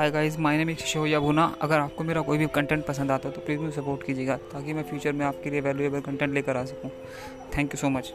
Hi guys my name is Shoya Bhuna अगर आपको मेरा कोई भी कंटेंट पसंद आता है तो प्लीज़ मुझे सपोर्ट कीजिएगा, ताकि मैं फ्यूचर में आपके लिए वैल्यूएबल कंटेंट लेकर आ सकूँ। Thank you so much